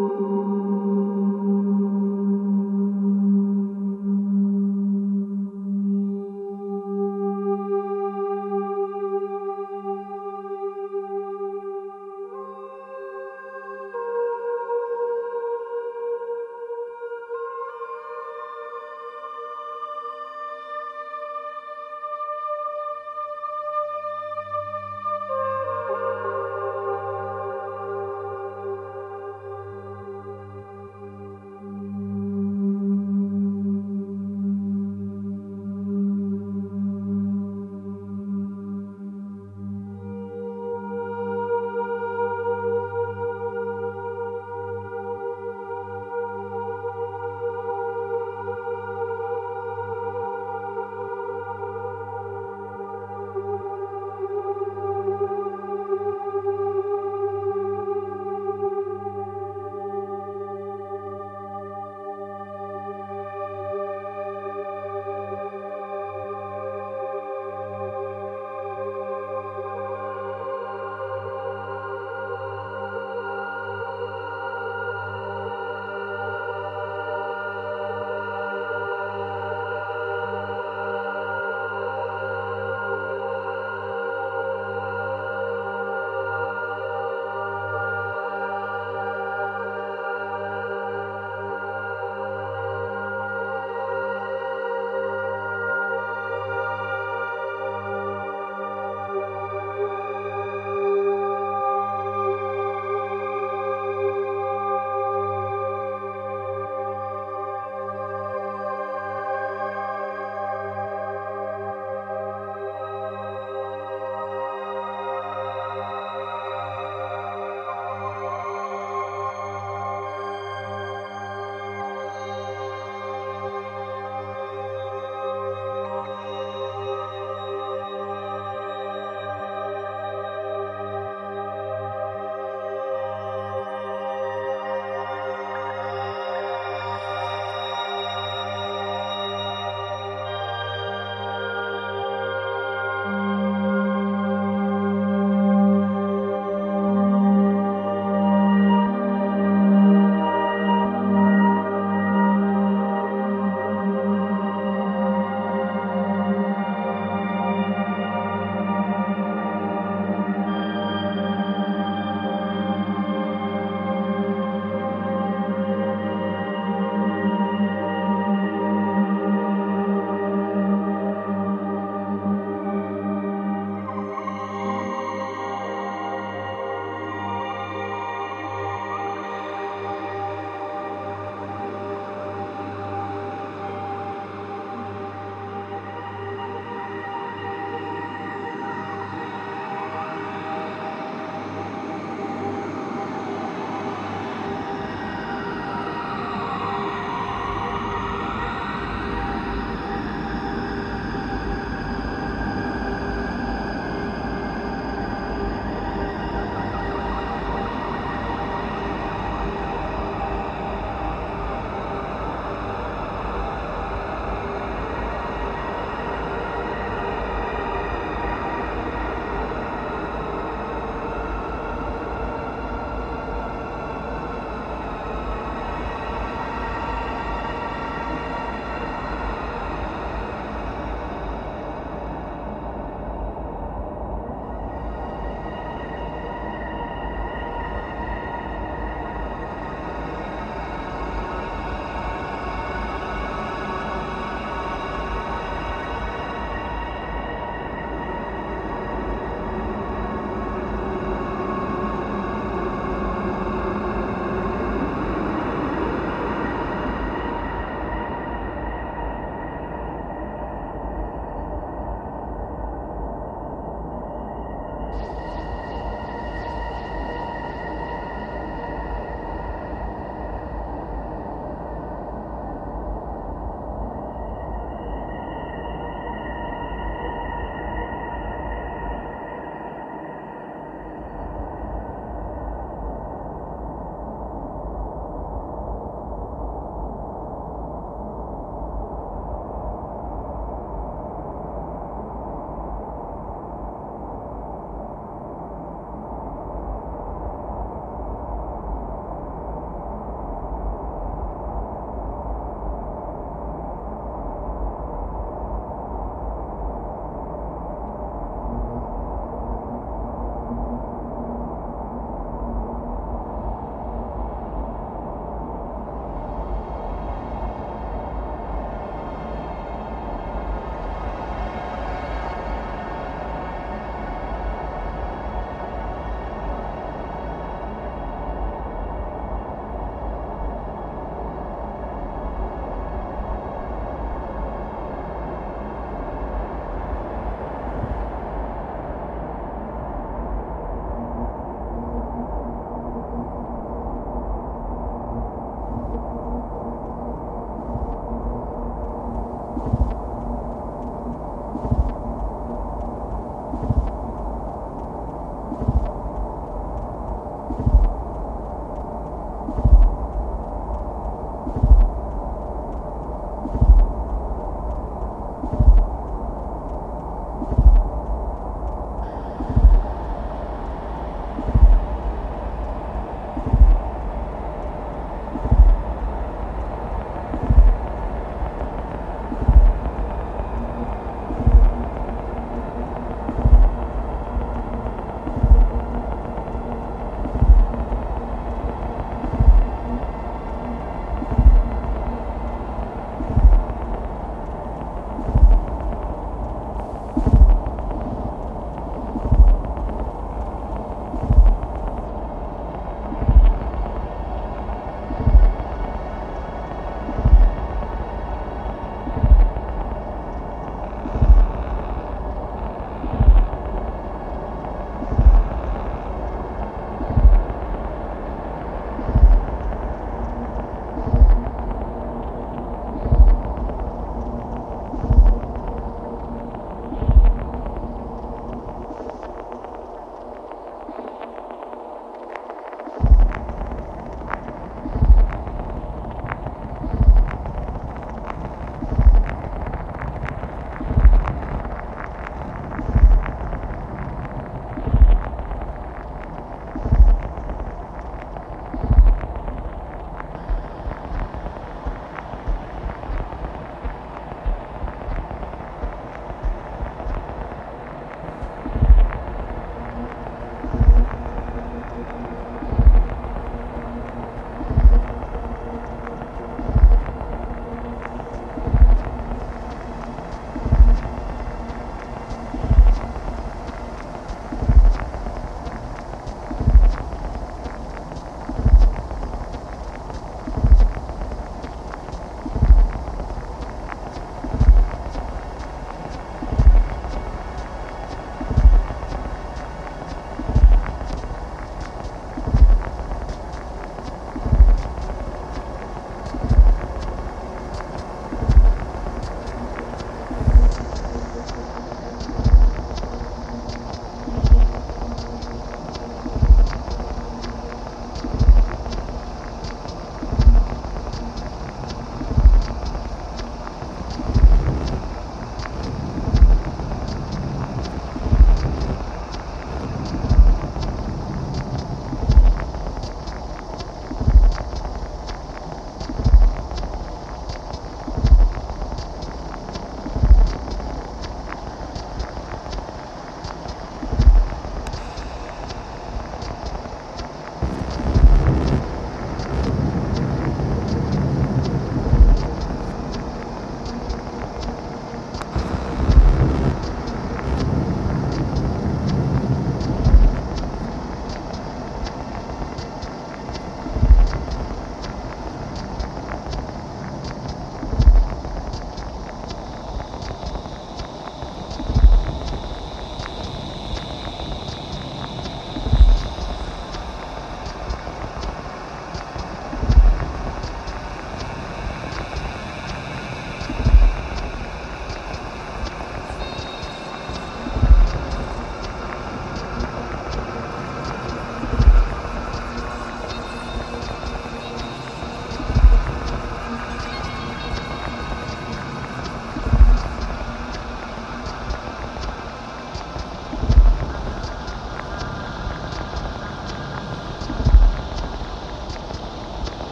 うん。